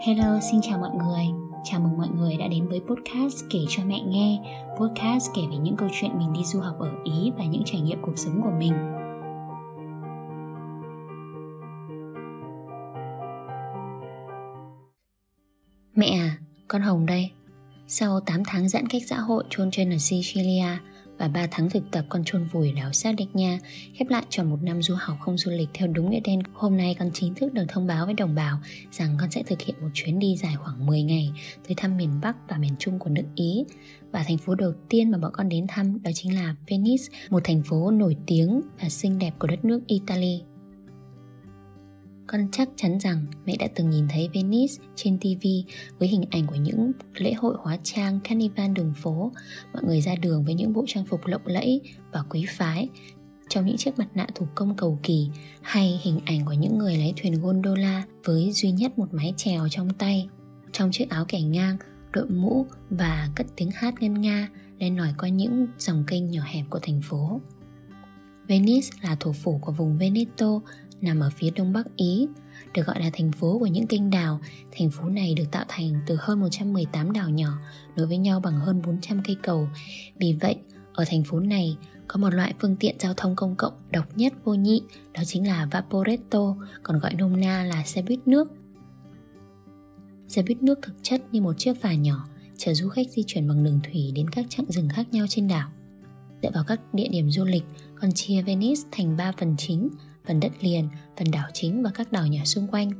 Hello, xin chào mọi người. Chào mừng mọi người đã đến với podcast kể cho mẹ nghe. Podcast kể về những câu chuyện mình đi du học ở Ý và những trải nghiệm cuộc sống của mình. Mẹ à, con Hồng đây. Sau 8 tháng giãn cách xã hội chôn trên ở Sicilia, và 3 tháng thực tập con chôn vùi đảo sát địch nha, khép lại cho một năm du học không du lịch theo đúng nghĩa đen. Hôm nay con chính thức được thông báo với đồng bào rằng con sẽ thực hiện một chuyến đi dài khoảng 10 ngày tới thăm miền Bắc và miền Trung của nước Ý. Và thành phố đầu tiên mà bọn con đến thăm đó chính là Venice, một thành phố nổi tiếng và xinh đẹp của đất nước Italy con chắc chắn rằng mẹ đã từng nhìn thấy Venice trên TV với hình ảnh của những lễ hội hóa trang carnival đường phố, mọi người ra đường với những bộ trang phục lộng lẫy và quý phái, trong những chiếc mặt nạ thủ công cầu kỳ hay hình ảnh của những người lái thuyền gondola với duy nhất một mái chèo trong tay, trong chiếc áo kẻ ngang, đội mũ và cất tiếng hát ngân nga lên nổi qua những dòng kênh nhỏ hẹp của thành phố. Venice là thủ phủ của vùng Veneto nằm ở phía đông bắc Ý, được gọi là thành phố của những kênh đào. Thành phố này được tạo thành từ hơn 118 đảo nhỏ nối với nhau bằng hơn 400 cây cầu. Vì vậy, ở thành phố này có một loại phương tiện giao thông công cộng độc nhất vô nhị, đó chính là Vaporetto, còn gọi nôm na là xe buýt nước. Xe buýt nước thực chất như một chiếc phà nhỏ chở du khách di chuyển bằng đường thủy đến các chặng dừng khác nhau trên đảo. Dựa vào các địa điểm du lịch, còn chia Venice thành 3 phần chính phần đất liền, phần đảo chính và các đảo nhỏ xung quanh.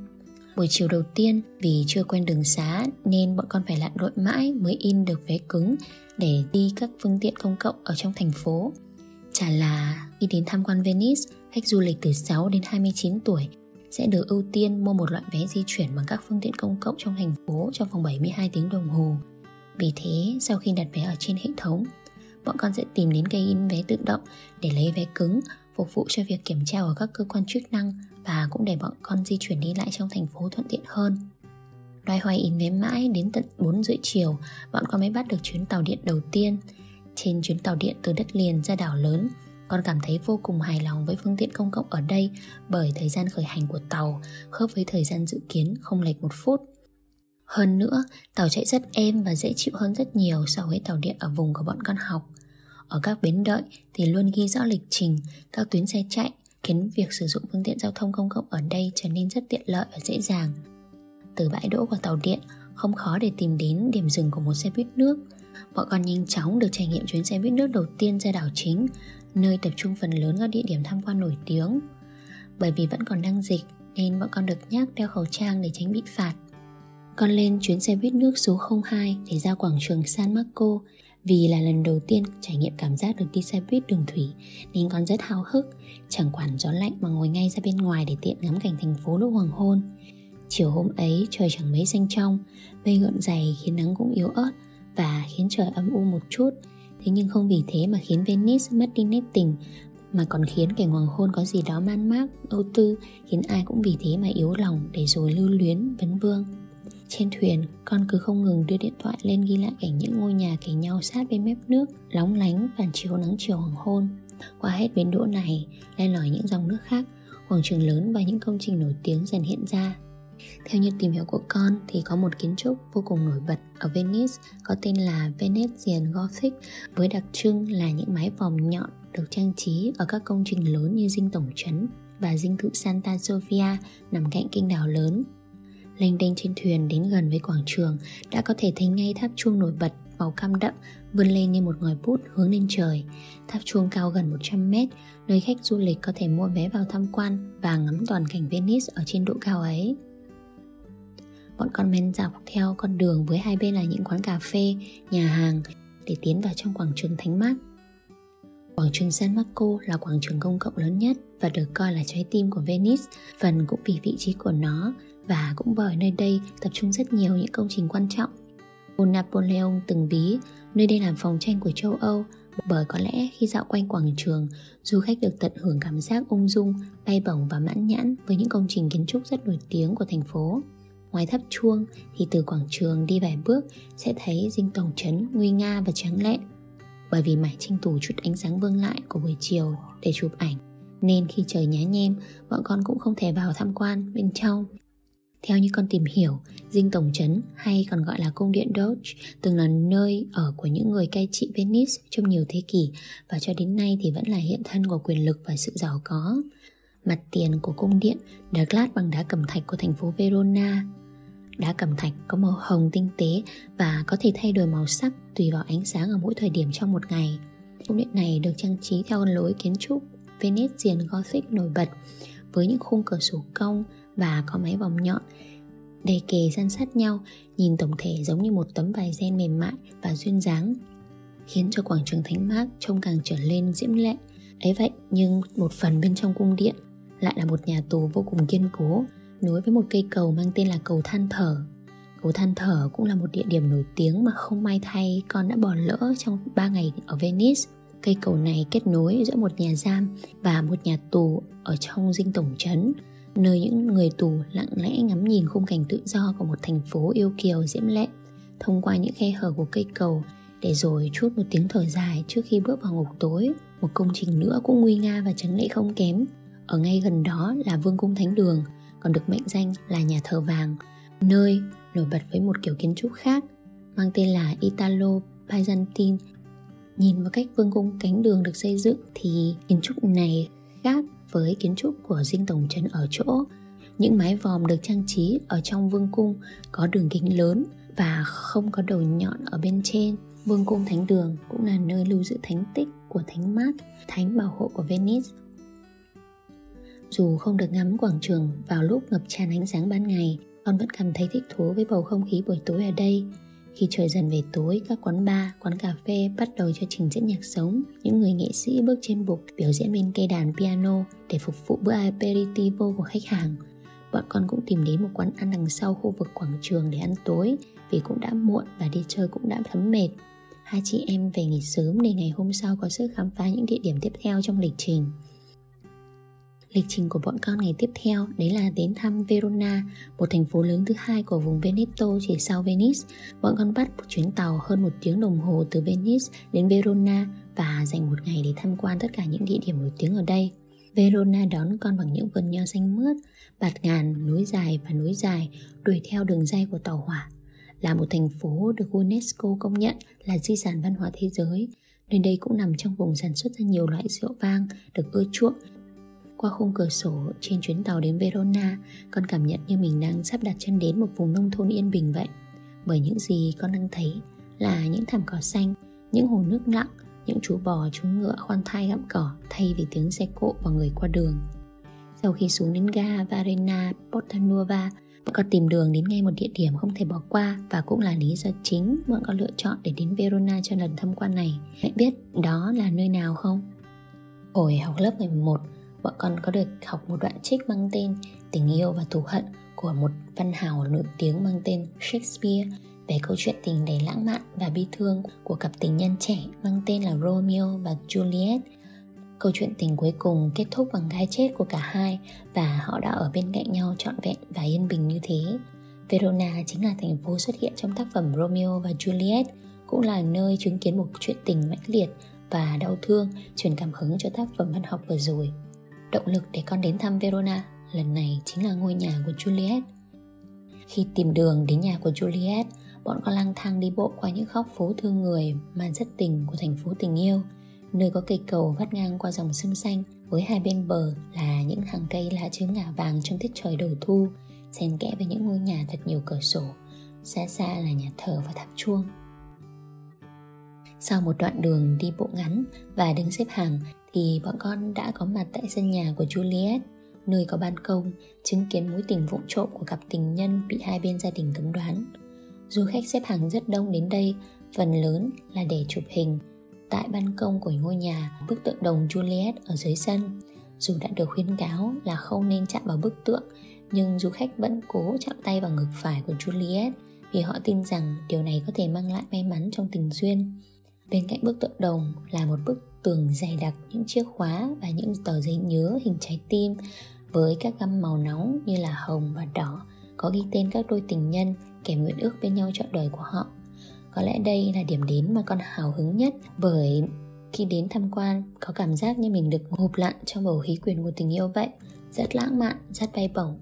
Buổi chiều đầu tiên vì chưa quen đường xá nên bọn con phải lặn lội mãi mới in được vé cứng để đi các phương tiện công cộng ở trong thành phố. Chả là khi đến tham quan Venice, khách du lịch từ 6 đến 29 tuổi sẽ được ưu tiên mua một loại vé di chuyển bằng các phương tiện công cộng trong thành phố trong vòng 72 tiếng đồng hồ. Vì thế, sau khi đặt vé ở trên hệ thống, bọn con sẽ tìm đến cây in vé tự động để lấy vé cứng phục vụ cho việc kiểm tra ở các cơ quan chức năng và cũng để bọn con di chuyển đi lại trong thành phố thuận tiện hơn. Loay hoay in vé mãi đến tận 4 rưỡi chiều, bọn con mới bắt được chuyến tàu điện đầu tiên. Trên chuyến tàu điện từ đất liền ra đảo lớn, con cảm thấy vô cùng hài lòng với phương tiện công cộng ở đây bởi thời gian khởi hành của tàu khớp với thời gian dự kiến không lệch một phút. Hơn nữa, tàu chạy rất êm và dễ chịu hơn rất nhiều so với tàu điện ở vùng của bọn con học. Ở các bến đợi thì luôn ghi rõ lịch trình, các tuyến xe chạy, khiến việc sử dụng phương tiện giao thông công cộng ở đây trở nên rất tiện lợi và dễ dàng. Từ bãi đỗ của tàu điện, không khó để tìm đến điểm dừng của một xe buýt nước. Bọn con nhanh chóng được trải nghiệm chuyến xe buýt nước đầu tiên ra đảo chính, nơi tập trung phần lớn các địa điểm tham quan nổi tiếng. Bởi vì vẫn còn đang dịch nên bọn con được nhắc đeo khẩu trang để tránh bị phạt. Con lên chuyến xe buýt nước số 02 để ra quảng trường San Marco vì là lần đầu tiên trải nghiệm cảm giác được đi xe buýt đường thủy nên con rất háo hức, chẳng quản gió lạnh mà ngồi ngay ra bên ngoài để tiện ngắm cảnh thành phố lúc hoàng hôn. Chiều hôm ấy trời chẳng mấy xanh trong, mây gợn dày khiến nắng cũng yếu ớt và khiến trời âm u một chút. Thế nhưng không vì thế mà khiến Venice mất đi nét tình mà còn khiến cảnh hoàng hôn có gì đó man mác, âu tư khiến ai cũng vì thế mà yếu lòng để rồi lưu luyến, vấn vương. Trên thuyền, con cứ không ngừng đưa điện thoại lên ghi lại cảnh những ngôi nhà kề nhau sát bên mép nước, lóng lánh phản chiếu nắng chiều hoàng hôn. Qua hết bến đỗ này, len lỏi những dòng nước khác, quảng trường lớn và những công trình nổi tiếng dần hiện ra. Theo như tìm hiểu của con thì có một kiến trúc vô cùng nổi bật ở Venice có tên là Venetian Gothic với đặc trưng là những mái vòm nhọn được trang trí ở các công trình lớn như dinh tổng trấn và dinh thự Santa Sofia nằm cạnh kinh đảo lớn lênh đênh trên thuyền đến gần với quảng trường đã có thể thấy ngay tháp chuông nổi bật màu cam đậm vươn lên như một ngòi bút hướng lên trời. Tháp chuông cao gần 100 mét, nơi khách du lịch có thể mua vé vào tham quan và ngắm toàn cảnh Venice ở trên độ cao ấy. Bọn con men dọc theo con đường với hai bên là những quán cà phê, nhà hàng để tiến vào trong quảng trường Thánh Mát. Quảng trường San Marco là quảng trường công cộng lớn nhất và được coi là trái tim của Venice, phần cũng vì vị trí của nó và cũng bởi nơi đây tập trung rất nhiều những công trình quan trọng. Vua Napoleon từng ví nơi đây làm phòng tranh của châu Âu bởi có lẽ khi dạo quanh quảng trường, du khách được tận hưởng cảm giác ung dung, bay bổng và mãn nhãn với những công trình kiến trúc rất nổi tiếng của thành phố. Ngoài tháp chuông thì từ quảng trường đi vài bước sẽ thấy dinh tổng trấn nguy nga và tráng lệ. Bởi vì mải tranh thủ chút ánh sáng vương lại của buổi chiều để chụp ảnh, nên khi trời nhá nhem, bọn con cũng không thể vào tham quan bên trong Theo như con tìm hiểu, dinh tổng trấn hay còn gọi là cung điện Doge từng là nơi ở của những người cai trị Venice trong nhiều thế kỷ và cho đến nay thì vẫn là hiện thân của quyền lực và sự giàu có. Mặt tiền của cung điện được lát bằng đá cẩm thạch của thành phố Verona. Đá cẩm thạch, có màu hồng tinh tế và có thể thay đổi màu sắc tùy vào ánh sáng ở mỗi thời điểm trong một ngày. Cung điện này được trang trí theo lối kiến trúc Venetian Gothic nổi bật với những khung cửa sổ cong và có mái vòng nhọn. Đầy kề san sát nhau, nhìn tổng thể giống như một tấm vải ren mềm mại và duyên dáng, khiến cho quảng trường thánh mát trông càng trở lên diễm lệ. Ấy vậy, nhưng một phần bên trong cung điện lại là một nhà tù vô cùng kiên cố nối với một cây cầu mang tên là cầu than thở. Cầu than thở cũng là một địa điểm nổi tiếng mà không may thay con đã bỏ lỡ trong 3 ngày ở Venice. Cây cầu này kết nối giữa một nhà giam và một nhà tù ở trong dinh tổng trấn, nơi những người tù lặng lẽ ngắm nhìn khung cảnh tự do của một thành phố yêu kiều diễm lệ. Thông qua những khe hở của cây cầu, để rồi chút một tiếng thở dài trước khi bước vào ngục tối, một công trình nữa cũng nguy nga và trắng lệ không kém. Ở ngay gần đó là vương cung thánh đường còn được mệnh danh là nhà thờ vàng, nơi nổi bật với một kiểu kiến trúc khác, mang tên là Italo Byzantine. Nhìn vào cách vương cung cánh đường được xây dựng thì kiến trúc này khác với kiến trúc của dinh tổng trấn ở chỗ. Những mái vòm được trang trí ở trong vương cung có đường kính lớn và không có đầu nhọn ở bên trên. Vương cung thánh đường cũng là nơi lưu giữ thánh tích của thánh mát, thánh bảo hộ của venice dù không được ngắm quảng trường vào lúc ngập tràn ánh sáng ban ngày con vẫn cảm thấy thích thú với bầu không khí buổi tối ở đây khi trời dần về tối, các quán bar, quán cà phê bắt đầu cho trình diễn nhạc sống. Những người nghệ sĩ bước trên bục biểu diễn bên cây đàn piano để phục vụ bữa aperitivo của khách hàng. Bọn con cũng tìm đến một quán ăn đằng sau khu vực quảng trường để ăn tối vì cũng đã muộn và đi chơi cũng đã thấm mệt. Hai chị em về nghỉ sớm để ngày hôm sau có sức khám phá những địa điểm tiếp theo trong lịch trình. Lịch trình của bọn con ngày tiếp theo đấy là đến thăm Verona, một thành phố lớn thứ hai của vùng Veneto chỉ sau Venice. Bọn con bắt một chuyến tàu hơn một tiếng đồng hồ từ Venice đến Verona và dành một ngày để tham quan tất cả những địa điểm nổi tiếng ở đây. Verona đón con bằng những vườn nho xanh mướt, bạt ngàn, núi dài và núi dài đuổi theo đường dây của tàu hỏa. Là một thành phố được UNESCO công nhận là di sản văn hóa thế giới, nơi đây cũng nằm trong vùng sản xuất ra nhiều loại rượu vang được ưa chuộng qua khung cửa sổ trên chuyến tàu đến Verona, con cảm nhận như mình đang sắp đặt chân đến một vùng nông thôn yên bình vậy. Bởi những gì con đang thấy là những thảm cỏ xanh, những hồ nước lặng, những chú bò, chú ngựa khoan thai gặm cỏ thay vì tiếng xe cộ và người qua đường. Sau khi xuống đến ga Varena Portanova, bọn con tìm đường đến ngay một địa điểm không thể bỏ qua và cũng là lý do chính bọn con lựa chọn để đến Verona cho lần tham quan này. Mẹ biết đó là nơi nào không? Hồi học lớp 11, bọn con có được học một đoạn trích mang tên Tình yêu và thù hận của một văn hào nổi tiếng mang tên Shakespeare về câu chuyện tình đầy lãng mạn và bi thương của cặp tình nhân trẻ mang tên là Romeo và Juliet. Câu chuyện tình cuối cùng kết thúc bằng cái chết của cả hai và họ đã ở bên cạnh nhau trọn vẹn và yên bình như thế. Verona chính là thành phố xuất hiện trong tác phẩm Romeo và Juliet, cũng là nơi chứng kiến một chuyện tình mãnh liệt và đau thương truyền cảm hứng cho tác phẩm văn học vừa rồi. Động lực để con đến thăm Verona lần này chính là ngôi nhà của Juliet. Khi tìm đường đến nhà của Juliet, bọn con lang thang đi bộ qua những góc phố thương người mà rất tình của thành phố tình yêu, nơi có cây cầu vắt ngang qua dòng sông xanh với hai bên bờ là những hàng cây lá chứa ngả vàng trong tiết trời đầu thu, xen kẽ với những ngôi nhà thật nhiều cửa sổ, xa xa là nhà thờ và tháp chuông. Sau một đoạn đường đi bộ ngắn và đứng xếp hàng thì bọn con đã có mặt tại sân nhà của Juliet, nơi có ban công, chứng kiến mối tình vụng trộm của cặp tình nhân bị hai bên gia đình cấm đoán. Du khách xếp hàng rất đông đến đây, phần lớn là để chụp hình tại ban công của ngôi nhà bức tượng đồng Juliet ở dưới sân. Dù đã được khuyên cáo là không nên chạm vào bức tượng, nhưng du khách vẫn cố chạm tay vào ngực phải của Juliet vì họ tin rằng điều này có thể mang lại may mắn trong tình duyên. Bên cạnh bức tượng đồng là một bức tường dày đặc những chiếc khóa và những tờ giấy nhớ hình trái tim với các gam màu nóng như là hồng và đỏ có ghi tên các đôi tình nhân kèm nguyện ước bên nhau trọn đời của họ. Có lẽ đây là điểm đến mà con hào hứng nhất bởi khi đến tham quan có cảm giác như mình được ngụp lặn trong bầu khí quyển của tình yêu vậy, rất lãng mạn, rất bay bổng.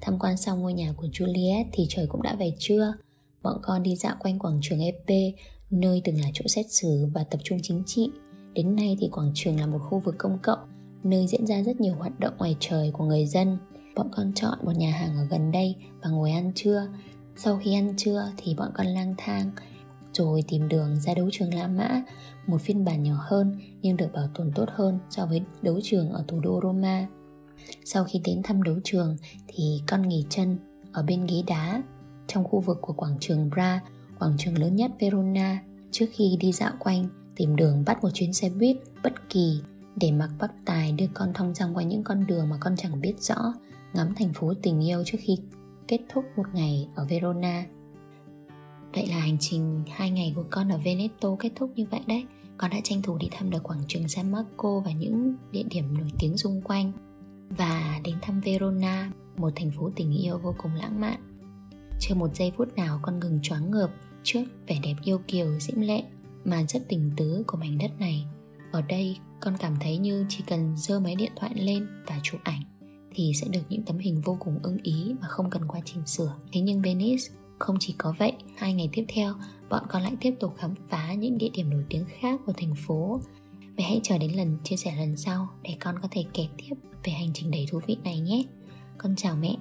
Tham quan xong ngôi nhà của Juliet thì trời cũng đã về trưa. Bọn con đi dạo quanh quảng trường EP, nơi từng là chỗ xét xử và tập trung chính trị. Đến nay thì quảng trường là một khu vực công cộng, nơi diễn ra rất nhiều hoạt động ngoài trời của người dân. Bọn con chọn một nhà hàng ở gần đây và ngồi ăn trưa. Sau khi ăn trưa thì bọn con lang thang rồi tìm đường ra đấu trường La Mã, một phiên bản nhỏ hơn nhưng được bảo tồn tốt hơn so với đấu trường ở thủ đô Roma. Sau khi đến thăm đấu trường thì con nghỉ chân ở bên ghế đá trong khu vực của quảng trường Bra, quảng trường lớn nhất Verona trước khi đi dạo quanh tìm đường bắt một chuyến xe buýt bất kỳ để mặc bắp tài đưa con thông dong qua những con đường mà con chẳng biết rõ ngắm thành phố tình yêu trước khi kết thúc một ngày ở Verona. Vậy là hành trình hai ngày của con ở Veneto kết thúc như vậy đấy. Con đã tranh thủ đi thăm được quảng trường San Marco và những địa điểm nổi tiếng xung quanh và đến thăm Verona, một thành phố tình yêu vô cùng lãng mạn. Chưa một giây phút nào con ngừng choáng ngợp trước vẻ đẹp yêu kiều diễm lệ mà rất tình tứ của mảnh đất này. Ở đây con cảm thấy như chỉ cần giơ máy điện thoại lên và chụp ảnh thì sẽ được những tấm hình vô cùng ưng ý mà không cần qua chỉnh sửa. Thế nhưng Venice không chỉ có vậy, hai ngày tiếp theo, bọn con lại tiếp tục khám phá những địa điểm nổi tiếng khác của thành phố. mẹ hãy chờ đến lần chia sẻ lần sau để con có thể kể tiếp về hành trình đầy thú vị này nhé. Con chào mẹ.